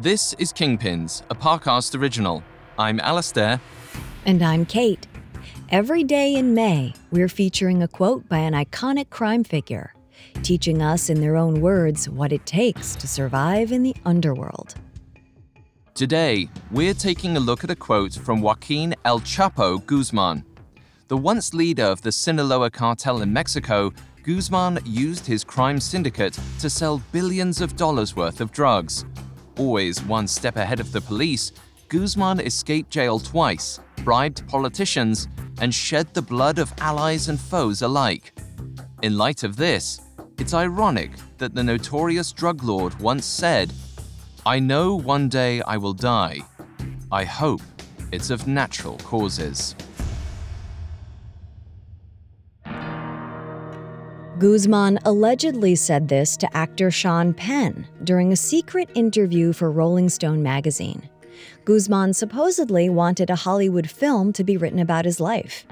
This is Kingpins, a Parcast original. I'm Alastair. And I'm Kate. Every day in May, we're featuring a quote by an iconic crime figure, teaching us in their own words what it takes to survive in the underworld. Today, we're taking a look at a quote from Joaquin El Chapo Guzman. The once leader of the Sinaloa cartel in Mexico, Guzman used his crime syndicate to sell billions of dollars worth of drugs. Always one step ahead of the police, Guzman escaped jail twice, bribed politicians, and shed the blood of allies and foes alike. In light of this, it's ironic that the notorious drug lord once said, I know one day I will die. I hope it's of natural causes. Guzman allegedly said this to actor Sean Penn during a secret interview for Rolling Stone magazine. Guzman supposedly wanted a Hollywood film to be written about his life.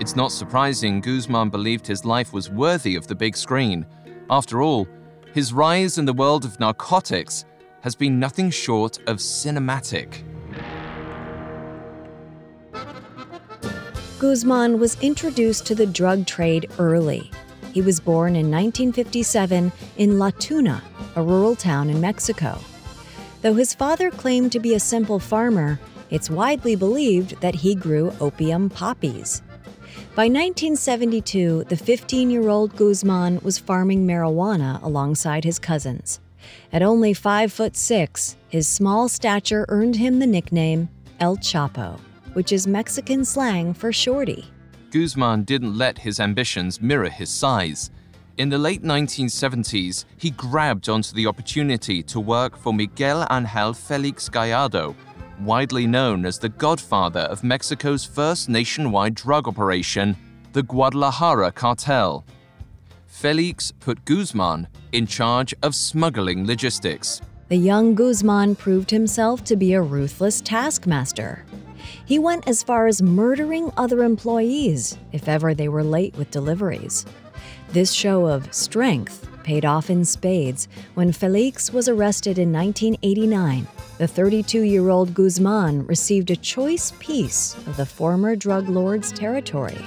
It's not surprising Guzman believed his life was worthy of the big screen. After all, his rise in the world of narcotics has been nothing short of cinematic. Guzman was introduced to the drug trade early. He was born in 1957 in La Tuna, a rural town in Mexico. Though his father claimed to be a simple farmer, it's widely believed that he grew opium poppies. By 1972, the 15 year old Guzman was farming marijuana alongside his cousins. At only 5 foot 6, his small stature earned him the nickname El Chapo, which is Mexican slang for shorty. Guzman didn't let his ambitions mirror his size. In the late 1970s, he grabbed onto the opportunity to work for Miguel Angel Felix Gallardo, widely known as the godfather of Mexico's first nationwide drug operation, the Guadalajara cartel. Felix put Guzman in charge of smuggling logistics. The young Guzman proved himself to be a ruthless taskmaster. He went as far as murdering other employees if ever they were late with deliveries. This show of strength paid off in spades when Felix was arrested in 1989. The 32 year old Guzman received a choice piece of the former drug lord's territory.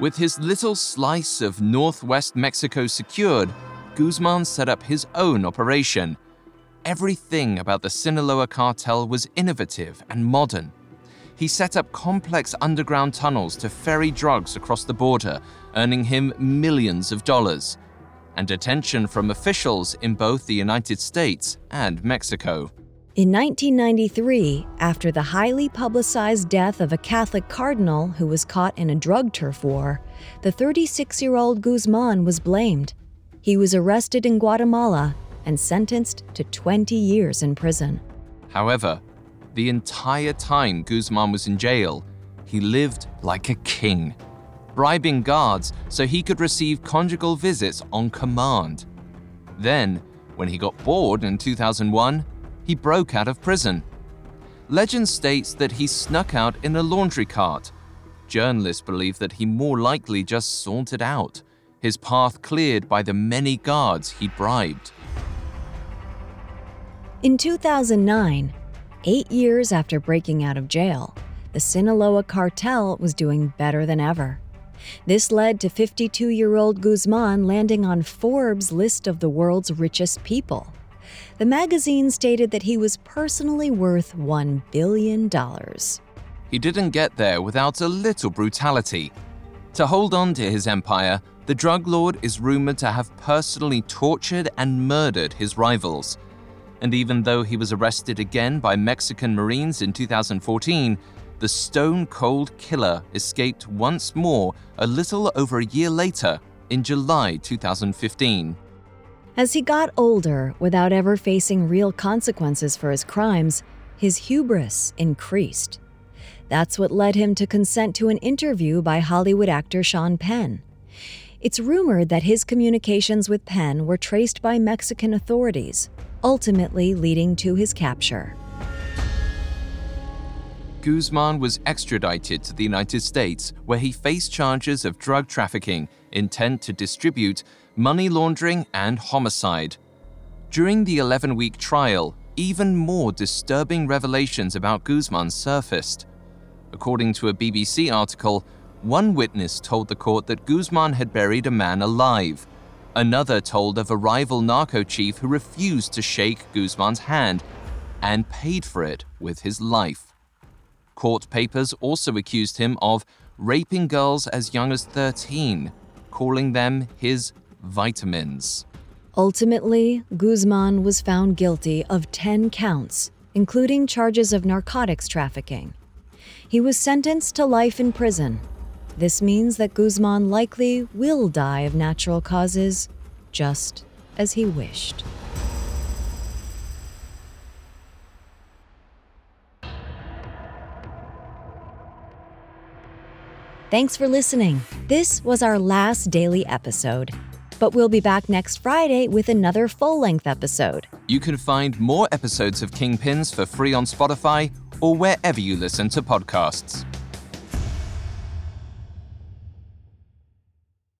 With his little slice of northwest Mexico secured, Guzman set up his own operation. Everything about the Sinaloa cartel was innovative and modern he set up complex underground tunnels to ferry drugs across the border, earning him millions of dollars, and attention from officials in both the United States and Mexico. In 1993, after the highly publicized death of a Catholic cardinal who was caught in a drug turf war, the 36 year old Guzman was blamed. He was arrested in Guatemala and sentenced to 20 years in prison. However, the entire time Guzman was in jail, he lived like a king, bribing guards so he could receive conjugal visits on command. Then, when he got bored in 2001, he broke out of prison. Legend states that he snuck out in a laundry cart. Journalists believe that he more likely just sauntered out, his path cleared by the many guards he bribed. In 2009, Eight years after breaking out of jail, the Sinaloa cartel was doing better than ever. This led to 52 year old Guzman landing on Forbes' list of the world's richest people. The magazine stated that he was personally worth $1 billion. He didn't get there without a little brutality. To hold on to his empire, the drug lord is rumored to have personally tortured and murdered his rivals and even though he was arrested again by Mexican Marines in 2014, the stone cold killer escaped once more a little over a year later in July 2015. As he got older without ever facing real consequences for his crimes, his hubris increased. That's what led him to consent to an interview by Hollywood actor Sean Penn. It's rumored that his communications with Penn were traced by Mexican authorities, ultimately leading to his capture. Guzman was extradited to the United States, where he faced charges of drug trafficking, intent to distribute, money laundering, and homicide. During the 11 week trial, even more disturbing revelations about Guzman surfaced. According to a BBC article, one witness told the court that Guzman had buried a man alive. Another told of a rival narco chief who refused to shake Guzman's hand and paid for it with his life. Court papers also accused him of raping girls as young as 13, calling them his vitamins. Ultimately, Guzman was found guilty of 10 counts, including charges of narcotics trafficking. He was sentenced to life in prison. This means that Guzman likely will die of natural causes, just as he wished. Thanks for listening. This was our last daily episode, but we'll be back next Friday with another full length episode. You can find more episodes of Kingpins for free on Spotify or wherever you listen to podcasts.